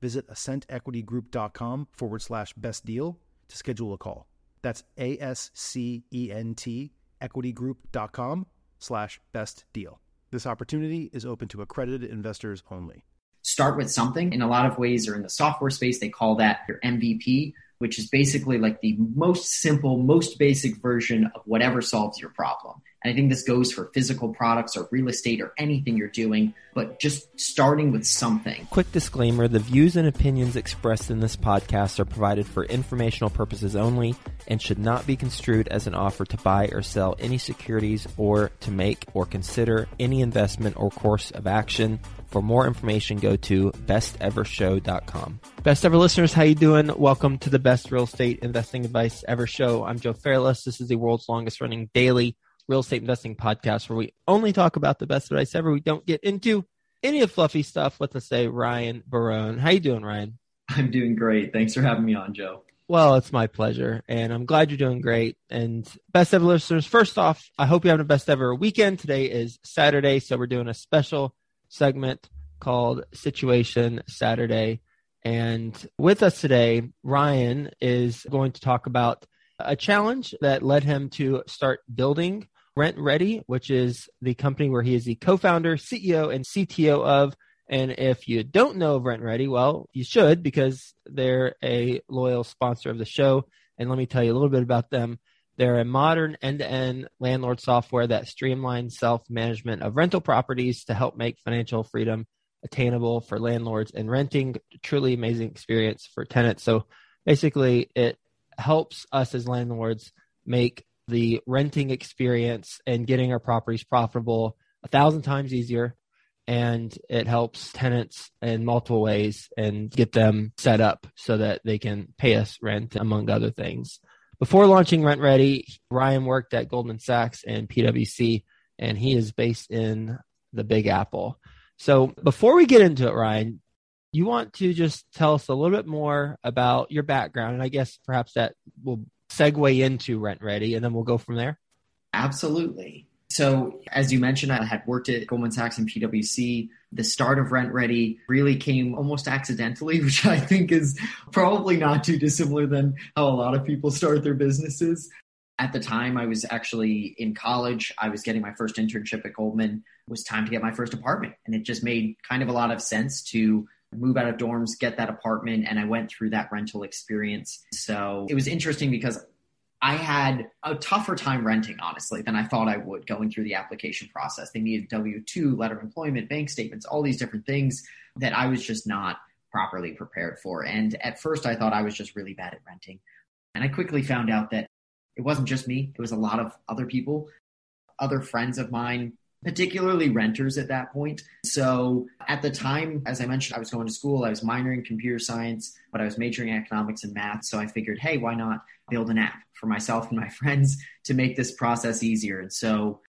visit ascentequitygroup.com forward slash best deal to schedule a call. That's A S C E N T equitygroup.com slash best deal. This opportunity is open to accredited investors only. Start with something. In a lot of ways, or in the software space, they call that your MVP, which is basically like the most simple, most basic version of whatever solves your problem. And I think this goes for physical products or real estate or anything you're doing, but just starting with something. Quick disclaimer the views and opinions expressed in this podcast are provided for informational purposes only and should not be construed as an offer to buy or sell any securities or to make or consider any investment or course of action. For more information, go to bestevershow.com. Best ever listeners, how you doing? Welcome to the best real estate investing advice ever show. I'm Joe Fairless. This is the world's longest running daily real estate investing podcast where we only talk about the best advice ever. We don't get into any of fluffy stuff. Let's say Ryan Barone. How you doing, Ryan? I'm doing great. Thanks for having me on, Joe. Well, it's my pleasure, and I'm glad you're doing great. And best ever listeners, first off, I hope you're having a best ever weekend. Today is Saturday, so we're doing a special segment called Situation Saturday. And with us today, Ryan is going to talk about a challenge that led him to start building RentRedi, which is the company where he is the co founder, CEO, and CTO of. And if you don't know of RentRedi, well, you should because they're a loyal sponsor of the show. And let me tell you a little bit about them. They're a modern end to end landlord software that streamlines self management of rental properties to help make financial freedom attainable for landlords and renting. Truly amazing experience for tenants. So basically, it helps us as landlords make the renting experience and getting our properties profitable a thousand times easier. And it helps tenants in multiple ways and get them set up so that they can pay us rent among other things. Before launching RentRedi ryan worked at goldman sachs and pwc and he is based in the big apple. So before we get into it ryan you want to just tell us a little bit more about your background and i guess perhaps that will segue into RentRedi, and then we'll go from there? Absolutely. So, as you mentioned, I had worked at Goldman Sachs and PwC. The start of RentRedi really came almost accidentally, which I think is probably not too dissimilar than how a lot of people start their businesses. At the time, I was actually in college. I was getting my first internship at Goldman. It was time to get my first apartment. And it just made kind of a lot of sense to move out of dorms, get that apartment, and I went through that rental experience. So it was interesting because I had a tougher time renting, honestly, than I thought I would going through the application process. They needed W 2, letter of employment, bank statements, all these different things that I was just not properly prepared for. And at first, I thought I was just really bad at renting. And I quickly found out that it wasn't just me, it was a lot of other people, other friends of mine particularly renters at that point. So at the time, as I mentioned, I was going to school, I was minoring in computer science, but I was majoring in economics and math. So I figured, hey, why not build an app for myself and my friends to make this process easier? And so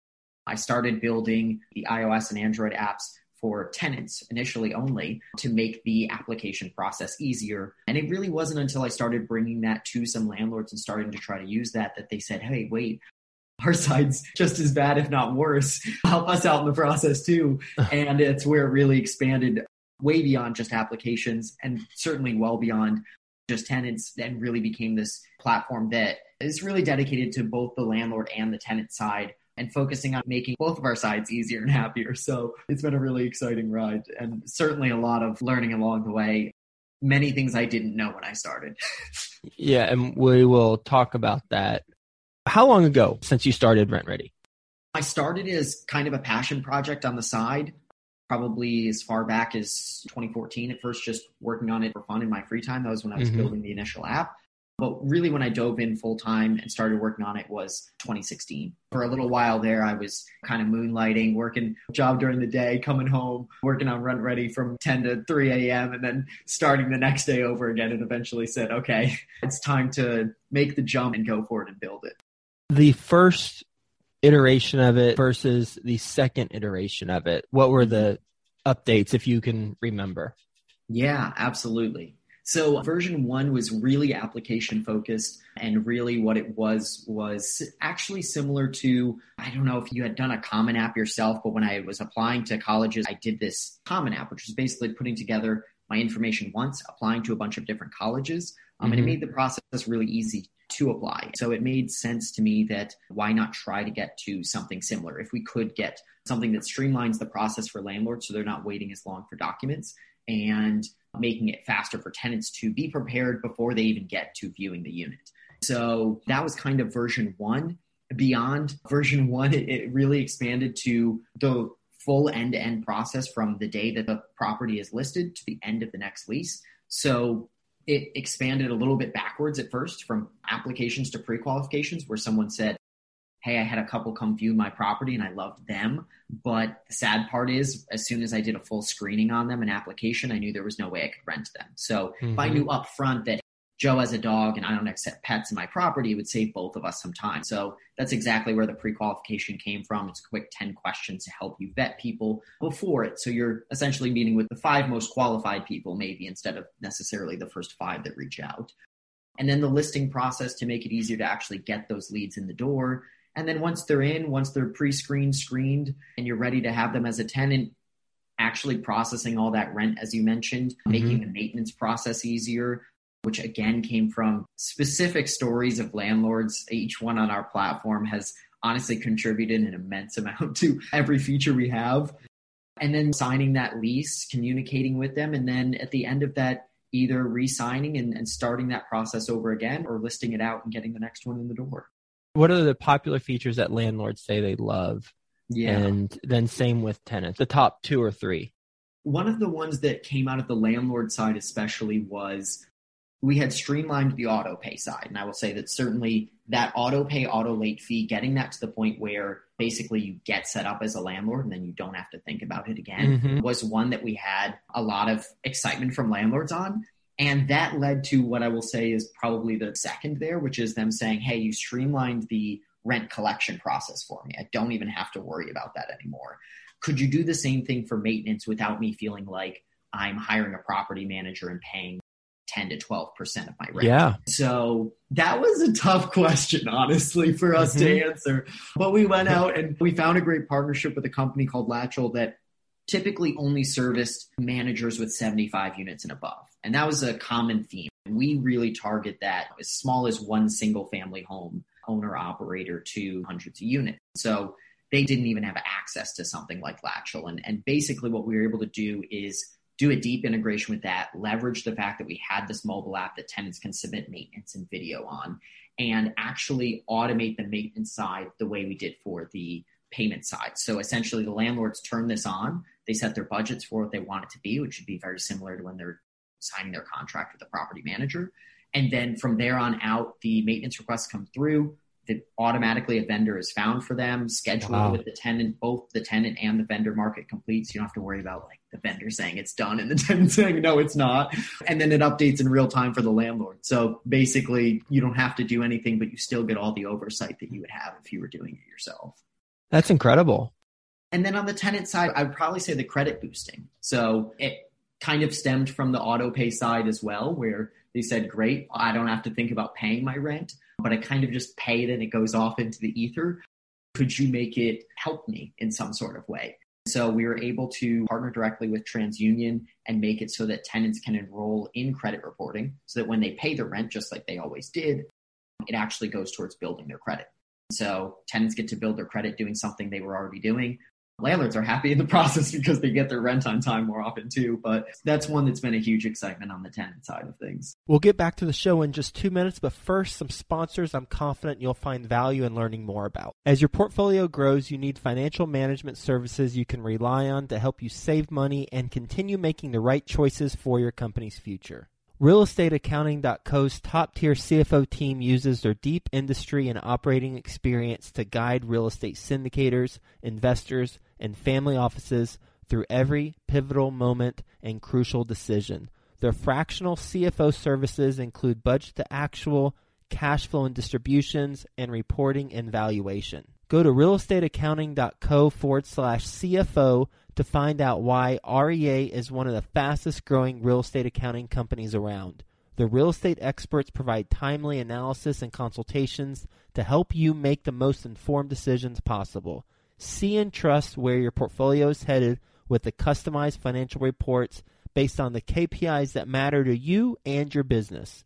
I started building the iOS and Android apps for tenants initially only to make the application process easier. And it really wasn't until I started bringing that to some landlords and starting to try to use that that they said, hey, wait, our side's just as bad, if not worse. Help us out in the process too. and it's where it really expanded way beyond just applications and certainly well beyond just tenants and really became this platform that is really dedicated to both the landlord and the tenant side and focusing on making both of our sides easier and happier. So it's been a really exciting ride and certainly a lot of learning along the way. many things I didn't know when I started. yeah, and we will talk about that. How long ago since you started RentRedi? I started as kind of a passion project on the side, probably as far back as 2014. At first, just working on it for fun in my free time. That was when I was mm-hmm. building the initial app. But really, when I dove in full time and started working on it was 2016. For a little while there, I was kind of moonlighting, working job during the day, coming home, working on Rent Ready from 10 to 3 a.m., and then starting the next day over again. And eventually said, okay, it's time to make the jump and go for it and build it. The first iteration of it versus the second iteration of it, what were the updates, if you can remember? Yeah, absolutely. So version one was really application focused and really what it was was actually similar to, I don't know if you had done a common app yourself, but when I was applying to colleges, I did this common app, which was basically putting together my information once, applying to a bunch of different colleges. Um, mm-hmm. And it mm-hmm. made the process really easy to apply. So it made sense to me that why not try to get to something similar? If we could get something that streamlines the process for landlords so they're not waiting as long for documents and making it faster for tenants to be prepared before they even get to viewing the unit. So that was kind of version one. Beyond version one, it, it really expanded to the full end to end process from the day that the property is listed to the end of the next lease. So it expanded a little bit backwards at first from applications to pre qualifications, where someone said, hey, I had a couple come view my property and I loved them. But the sad part is, as soon as I did a full screening on them, an application, I knew there was no way I could rent them. So mm-hmm. if I mm-hmm. knew up front that Joe has a dog and I don't accept pets in my property, it would save both of us some time. So that's exactly where the pre qualification came from. It's a quick 10 questions to help you vet people before it. So you're essentially meeting with the five most qualified people, maybe instead of necessarily the first five that reach out. And then the listing process to make it easier to actually get those leads in the door and then once they're in, once they're pre screened, screened, and you're ready to have them as a tenant, actually processing all that rent, as you mentioned, mm-hmm. making the maintenance process easier, which again came from specific stories of landlords. Each one on our platform has honestly contributed an immense amount to every feature we have. And then signing that lease, communicating with them, and then at the end of that, either re signing and, and starting that process over again or listing it out and getting the next one in the door what are the popular features that landlords say they love? Yeah. And then same with tenants, the top two or three. One of the ones that came out of the landlord side, especially, was we had streamlined the auto pay side. And I will say that certainly that auto pay, auto late fee, getting that to the point where basically you get set up as a landlord and then you don't have to think about it again mm-hmm. was one that we had a lot of excitement from landlords on. And that led to what I will say is probably the second there, which is them saying, hey, you streamlined the rent collection process for me. I don't even have to worry about that anymore. Could you do the same thing for maintenance without me feeling like I'm hiring a property manager and paying 10 to 12% of my rent? Yeah. So that was a tough question, honestly, for us mm-hmm. to answer. But we went out and we found a great partnership with a company called Latchel that typically only serviced managers with 75 units and above. And that was a common theme. We really target that as small as one single family home owner operator to hundreds of units. So they didn't even have access to something like Latchel. And, and basically, what we were able to do is do a deep integration with that, leverage the fact that we had this mobile app that tenants can submit maintenance and video on, and actually automate the maintenance side the way we did for the payment side. So essentially, the landlords turn this on. They set their budgets for what they want it to be, which would be very similar to when they're signing their contract with the property manager. And then from there on out, the maintenance requests come through. That automatically a vendor is found for them, scheduled wow. with the tenant, both the tenant and the vendor market completes. You don't have to worry about like the vendor saying it's done and the tenant saying no, it's not. And then it updates in real time for the landlord. So basically, you don't have to do anything, but you still get all the oversight that you would have if you were doing it yourself. That's incredible. And then on the tenant side, I would probably say the credit boosting. So it kind of stemmed from the auto pay side as well, where they said, great, I don't have to think about paying my rent, but I kind of just pay it and it goes off into the ether. Could you make it help me in some sort of way? So we were able to partner directly with TransUnion and make it so that tenants can enroll in credit reporting so that when they pay the rent, just like they always did, it actually goes towards building their credit. So tenants get to build their credit doing something they were already doing. Landlords are happy in the process because they get their rent on time more often too. But that's one that's been a huge excitement on the tenant side of things. We'll get back to the show in just two minutes, but first, some sponsors I'm confident you'll find value in learning more about. As your portfolio grows, you need financial management services you can rely on to help you save money and continue making the right choices for your company's future. RealestateAccounting.co's top tier CFO team uses their deep industry and operating experience to guide real estate syndicators, investors, and family offices through every pivotal moment and crucial decision. Their fractional CFO services include budget to actual, cash flow and distributions, and reporting and valuation. Go to realestateaccounting.co forward slash CFO to find out why REA is one of the fastest growing real estate accounting companies around. The real estate experts provide timely analysis and consultations to help you make the most informed decisions possible. See and trust where your portfolio is headed with the customized financial reports based on the KPIs that matter to you and your business.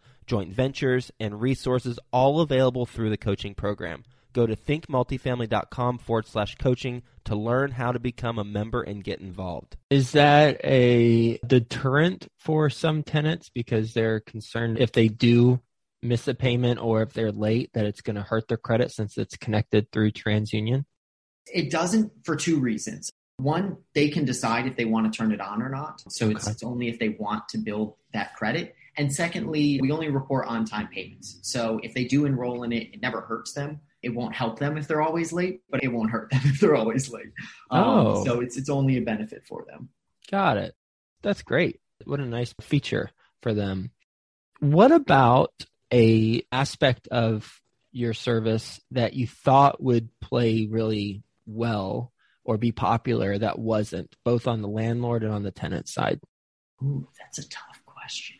joint ventures, and resources all available through the coaching program. Go to thinkmultifamily.com forward slash coaching to learn how to become a member and get involved. Is that a deterrent for some tenants because they're concerned if they do miss a payment or if they're late that it's going to hurt their credit since it's connected through TransUnion? It doesn't for two reasons. One, they can decide if they want to turn it on or not. So okay. it's, it's only if they want to build that credit. And secondly, we only report on time payments. So if they do enroll in it, it never hurts them. It won't help them if they're always late, but it won't hurt them if they're always late. Um, oh. So it's it's only a benefit for them. Got it. That's great. What a nice feature for them. What about a aspect of your service that you thought would play really well or be popular that wasn't, both on the landlord and on the tenant side? Ooh, that's a tough question.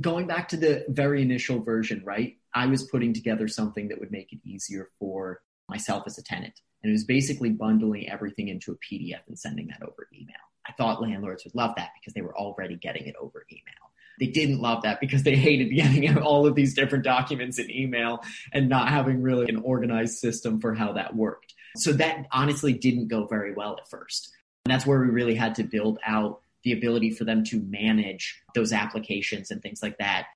Going back to the very initial version, right? I was putting together something that would make it easier for myself as a tenant. And it was basically bundling everything into a PDF and sending that over email. I thought landlords would love that because they were already getting it over email. They didn't love that because they hated getting all of these different documents in email and not having really an organized system for how that worked. So that honestly didn't go very well at first. And that's where we really had to build out the ability for them to manage those applications and things like that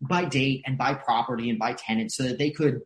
by date and by property and by tenant so that they could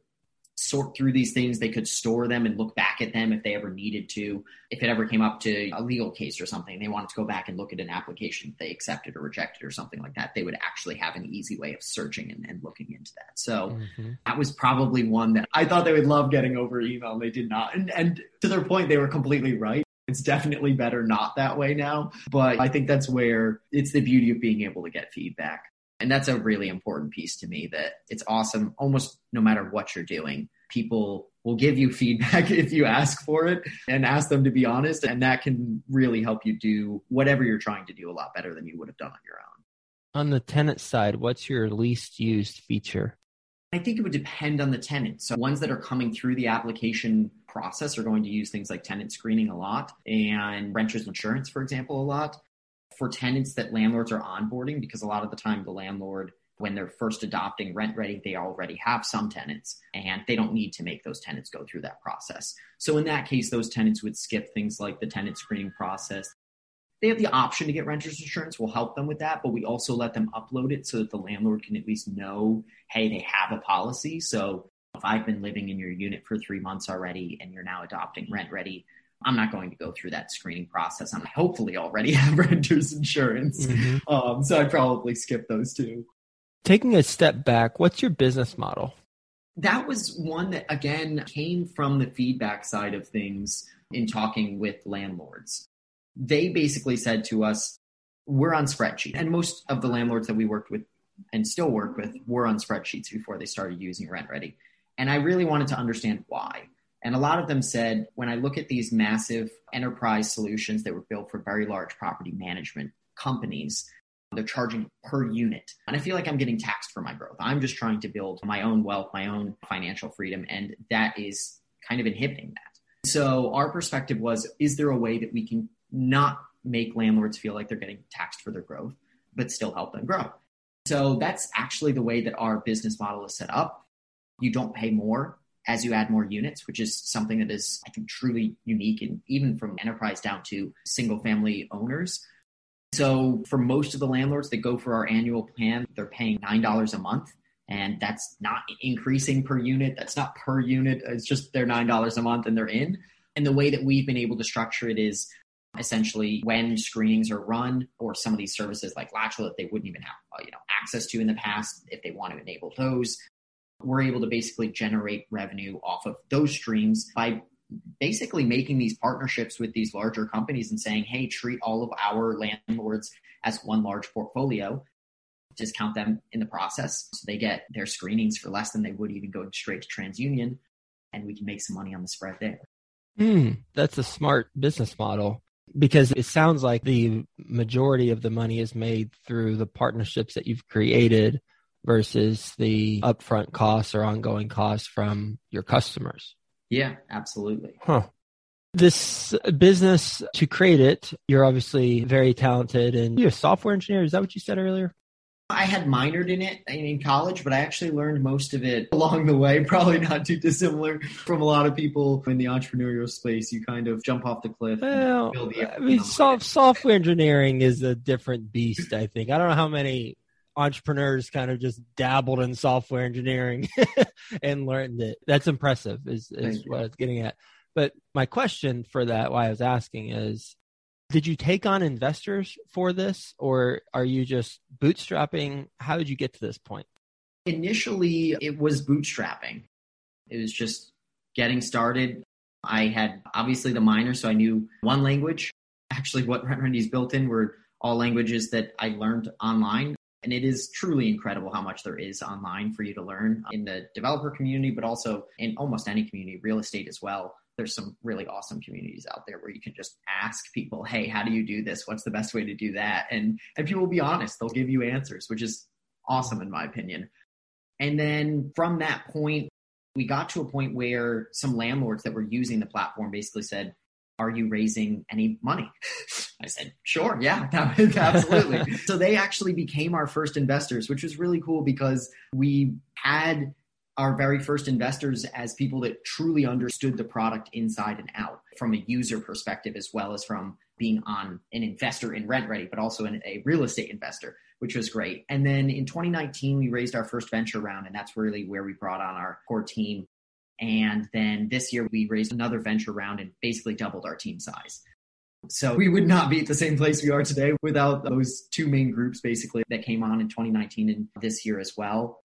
sort through these things. They could store them and look back at them if they ever needed to. If it ever came up to a legal case or something, they wanted to go back and look at an application they accepted or rejected or something like that, they would actually have an easy way of searching and, and looking into that. So mm-hmm. that was probably one that I thought they would love getting over email and they did not. And, and to their point, they were completely right. It's definitely better not that way now. But I think that's where it's the beauty of being able to get feedback. And that's a really important piece to me that it's awesome almost no matter what you're doing. People will give you feedback if you ask for it and ask them to be honest. And that can really help you do whatever you're trying to do a lot better than you would have done on your own. On the tenant side, what's your least used feature? I think it would depend on the tenant. So, ones that are coming through the application process are going to use things like tenant screening a lot and renter's insurance, for example, a lot. For tenants that landlords are onboarding because a lot of the time the landlord when they're first adopting RentRedi they already have some tenants and they don't need to make those tenants go through that process. So in that case those tenants would skip things like the tenant screening process. They have the option to get renters insurance. We'll help them with that but we also let them upload it so that the landlord can at least know hey they have a policy. So if i've been living in your unit for three months already and you're now adopting RentRedi I'm not going to go through that screening process. I'm hopefully already have renter's insurance. Mm-hmm. Um, so I'd probably skip those two. Taking a step back, what's your business model? That was one that, again, came from the feedback side of things in talking with landlords. They basically said to us, we're on spreadsheet. And most of the landlords that we worked with and still work with were on spreadsheets before they started using RentRedi. And I really wanted to understand why. And a lot of them said, when I look at these massive enterprise solutions that were built for very large property management companies, they're charging per unit. And I feel like I'm getting taxed for my growth. I'm just trying to build my own wealth, my own financial freedom. And that is kind of inhibiting that. So our perspective was, is there a way that we can not make landlords feel like they're getting taxed for their growth, but still help them grow? So that's actually the way that our business model is set up. You don't pay more as you add more units, which is something that is, I think, truly unique and even from enterprise down to single family owners. So for most of the landlords that go for our annual plan, they're paying $9 a month. And that's not increasing per unit. That's not per unit. It's just they're $9 a month and they're in. And the way that we've been able to structure it is essentially when screenings are run or some of these services like Latchel that they wouldn't even have uh, you know access to in the past if they want to enable those we're able to basically generate revenue off of those streams by basically making these partnerships with these larger companies and saying, hey, treat all of our landlords as one large portfolio, discount them in the process. So they get their screenings for less than they would even go straight to TransUnion, and we can make some money on the spread there. Mm, that's a smart business model because it sounds like the majority of the money is made through the partnerships that you've created versus the upfront costs or ongoing costs from your customers. Yeah, absolutely. Huh. This business to create it, you're obviously very talented and you're a software engineer. Is that what you said earlier? I had minored in it in college, but I actually learned most of it along the way. Probably not too dissimilar from a lot of people in the entrepreneurial space. You kind of jump off the cliff. Well, I mean, soft, software engineering is a different beast. I think I don't know how many entrepreneurs kind of just dabbled in software engineering and learned it. That's impressive, is, is what I was getting at. But my question for that, why I was asking is did you take on investors for this or are you just bootstrapping? How did you get to this point? Initially, it was bootstrapping. It was just getting started. I had obviously the minor, so I knew one language. Actually, what RentRedi's built in were all languages that I learned online. And it is truly incredible how much there is online for you to learn in the developer community, but also in almost any community, real estate as well. There's some really awesome communities out there where you can just ask people, hey, how do you do this? What's the best way to do that? And, and people will be honest, they'll give you answers, which is awesome in my opinion. And then from that point, we got to a point where some landlords that were using the platform basically said, are you raising any money? I said, sure, yeah, absolutely. so they actually became our first investors, which was really cool because we had our very first investors as people that truly understood the product inside and out from a user perspective, as well as from being on an investor in RentRedi, but also in a real estate investor, which was great. And then in 2019, we raised our first venture round, and that's really where we brought on our core team and then this year we raised another venture round and basically doubled our team size. So we would not be at the same place we are today without those two main groups basically that came on in 2019 and this year as well.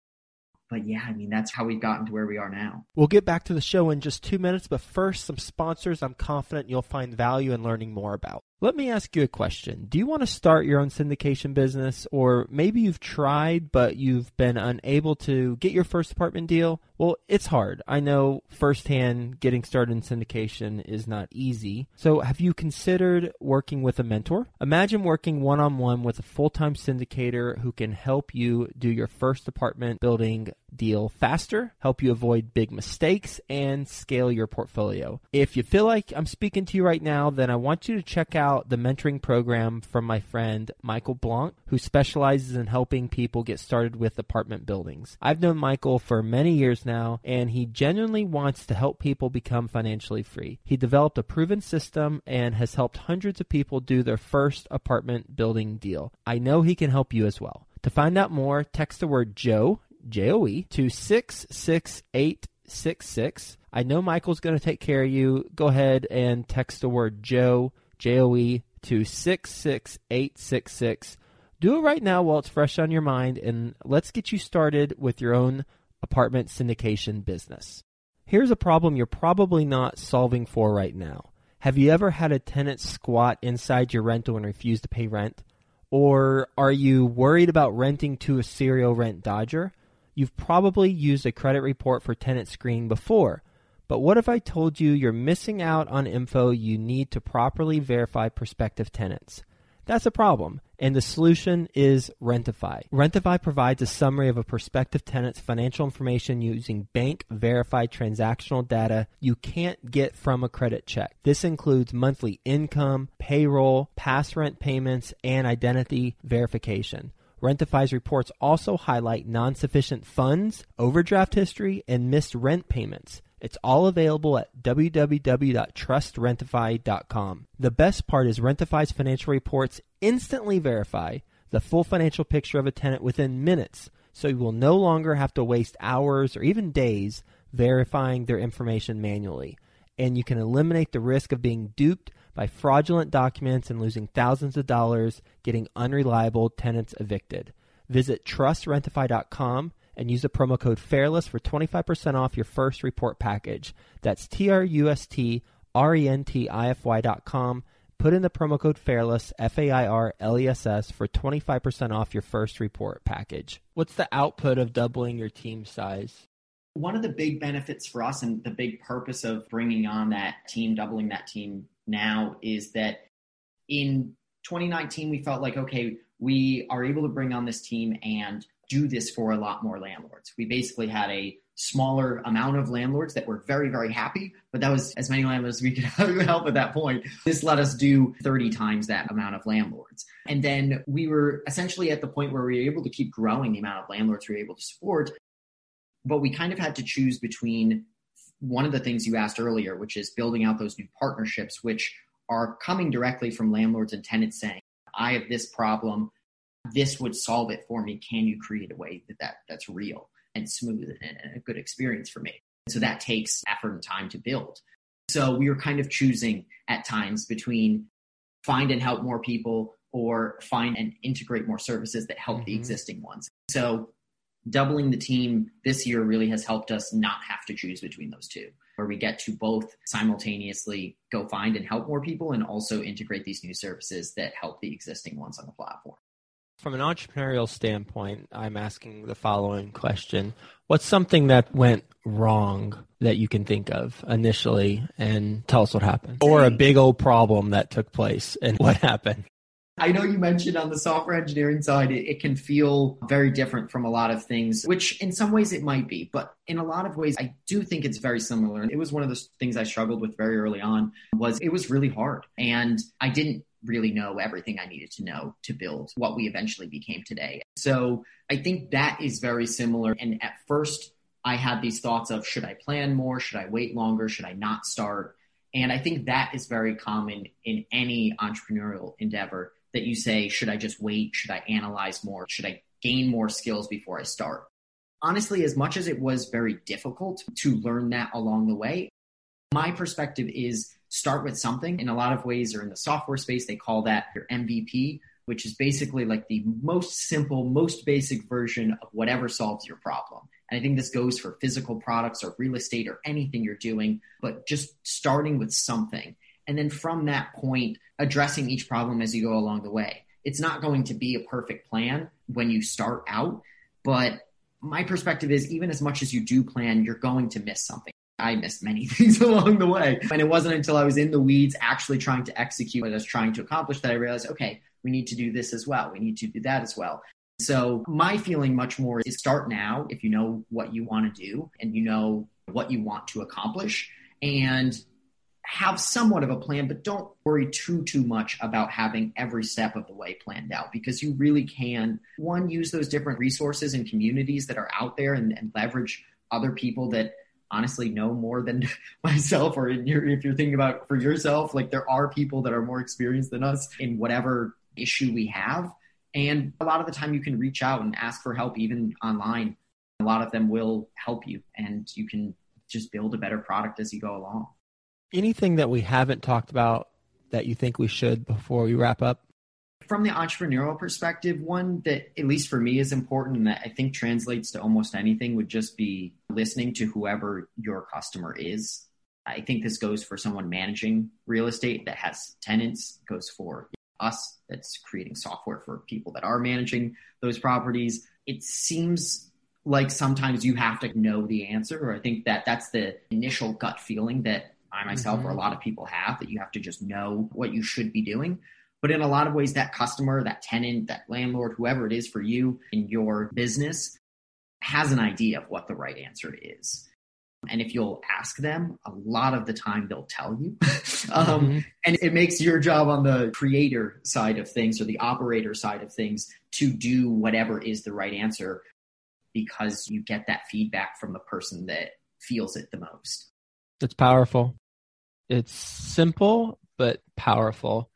But yeah, I mean, that's how we've gotten to where we are now. We'll get back to the show in just two minutes, but first, some sponsors I'm confident you'll find value in learning more about. Let me ask you a question. Do you want to start your own syndication business, or maybe you've tried but you've been unable to get your first apartment deal? Well, it's hard. I know firsthand getting started in syndication is not easy. So, have you considered working with a mentor? Imagine working one on one with a full time syndicator who can help you do your first apartment building deal faster, help you avoid big mistakes, and scale your portfolio. If you feel like I'm speaking to you right now, then I want you to check out the mentoring program from my friend Michael Blank, who specializes in helping people get started with apartment buildings. I've known Michael for many years now, and he genuinely wants to help people become financially free. He developed a proven system and has helped hundreds of people do their first apartment building deal. I know he can help you as well. To find out more, text the word Joe, J O E, to 66866. I know Michael's going to take care of you. Go ahead and text the word Joe, J O E, to 66866. Do it right now while it's fresh on your mind, and let's get you started with your own apartment syndication business. Here's a problem you're probably not solving for right now. Have you ever had a tenant squat inside your rental and refuse to pay rent? Or are you worried about renting to a serial rent dodger? You've probably used a credit report for tenant screening before. But what if I told you you're missing out on info you need to properly verify prospective tenants? That's a problem, and the solution is Rentify. Rentify provides a summary of a prospective tenant's financial information using bank verified transactional data you can't get from a credit check. This includes monthly income, payroll, past rent payments, and identity verification. Rentify's reports also highlight non sufficient funds, overdraft history, and missed rent payments. It's all available at www.trustrentify.com. The best part is Rentify's financial reports instantly verify the full financial picture of a tenant within minutes, so you will no longer have to waste hours or even days verifying their information manually. And you can eliminate the risk of being duped by fraudulent documents and losing thousands of dollars getting unreliable tenants evicted. Visit trustrentify.com and use the promo code FAIRLESS for 25% off your first report package. That's T R U S T R E N T I F Y dot com. Put in the promo code FAIRLESS, F A I R L E S S, for 25% off your first report package. What's the output of doubling your team size? One of the big benefits for us and the big purpose of bringing on that team, doubling that team now, is that in 2019, we felt like, okay, we are able to bring on this team and do this for a lot more landlords. We basically had a smaller amount of landlords that were very, very happy, but that was as many landlords as we could help at that point. This let us do 30 times that amount of landlords. And then we were essentially at the point where we were able to keep growing the amount of landlords we were able to support. But we kind of had to choose between one of the things you asked earlier, which is building out those new partnerships, which are coming directly from landlords and tenants saying, I have this problem this would solve it for me. Can you create a way that, that that's real and smooth and, and a good experience for me? So that takes effort and time to build. So we were kind of choosing at times between find and help more people or find and integrate more services that help mm-hmm. the existing ones. So doubling the team this year really has helped us not have to choose between those two, where we get to both simultaneously go find and help more people and also integrate these new services that help the existing ones on the platform. From an entrepreneurial standpoint, I'm asking the following question What's something that went wrong that you can think of initially and tell us what happened? Or a big old problem that took place and what happened? I know you mentioned on the software engineering side, it, can feel very different from a lot of things, which in some ways it might be, but in a lot of ways, I do think it's very similar. And it was one of the things I struggled with very early on was it was really hard and I didn't really know everything I needed to know to build what we eventually became today. So I think that is very similar. And at first, I had these thoughts of should I plan more? Should I wait longer? Should I not start? And I think that is very common in any entrepreneurial endeavor that you say, should I just wait? Should I analyze more? Should I gain more skills before I start? Honestly, as much as it was very difficult to learn that along the way, my perspective is start with something. In a lot of ways, or in the software space, they call that your MVP, which is basically like the most simple, most basic version of whatever solves your problem. And I think this goes for physical products or real estate or anything you're doing, but just starting with something. And then from that point, addressing each problem as you go along the way. It's not going to be a perfect plan when you start out, but my perspective is even as much as you do plan, you're going to miss something. I missed many things along the way. And it wasn't until I was in the weeds actually trying to execute what I was trying to accomplish that I realized, okay, we need to do this as well. We need to do that as well. So my feeling much more is start now if you know what you want to do and you know what you want to accomplish and have somewhat of a plan, but don't worry too, too much about having every step of the way planned out because you really can, one, use those different resources and communities that are out there and, and leverage other people that honestly know more than myself or your, if you're thinking about for yourself like there are people that are more experienced than us in whatever issue we have. And a lot of the time you can reach out and ask for help even online. A lot of them will help you and you can just build a better product as you go along. Anything that we haven't talked about that you think we should before we wrap up from the entrepreneurial perspective, one that, at least for me, is important and that I think translates to almost anything would just be listening to whoever your customer is. I think this goes for someone managing real estate that has tenants, goes for us that's creating software for people that are managing those properties. It seems like sometimes you have to know the answer, or I think that that's the initial gut feeling that I myself mm-hmm. or a lot of people have that you have to just know what you should be doing. But in a lot of ways, that customer, that tenant, that landlord, whoever it is for you in your business has an idea of what the right answer is. And if you'll ask them, a lot of the time they'll tell you. um, mm-hmm. And it makes your job on the creator side of things or the operator side of things to do whatever is the right answer because you get that feedback from the person that feels it the most. It's powerful. It's simple, but powerful.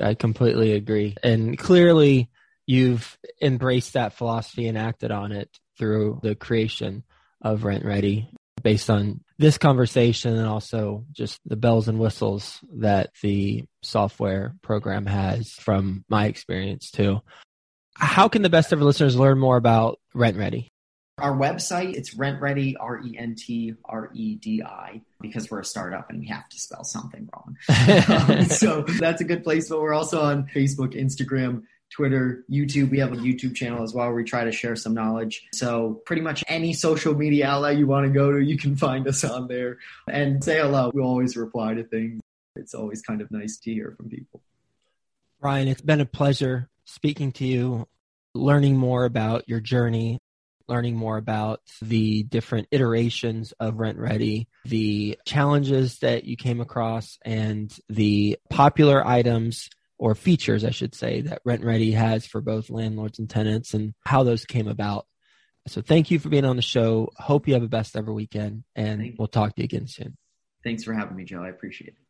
I completely agree. And clearly, you've embraced that philosophy and acted on it through the creation of RentRedi based on this conversation and also just the bells and whistles that the software program has from my experience too. How can the best ever listeners learn more about RentRedi? Our website, it's RentRedi, R E N T R E D I, because we're a startup and we have to spell something wrong. um, so that's a good place. But we're also on Facebook, Instagram, Twitter, YouTube. We have a YouTube channel as well where we try to share some knowledge. So, pretty much any social media outlet you want to go to, you can find us on there and say hello. We always reply to things. It's always kind of nice to hear from people. Ryan, it's been a pleasure speaking to you, learning more about your journey, learning more about the different iterations of RentRedi, the challenges that you came across, and the popular items or features, I should say, that RentRedi has for both landlords and tenants and how those came about. So thank you for being on the show. Hope you have a best ever weekend and we'll talk to you again soon. Thanks for having me, Joe. I appreciate it.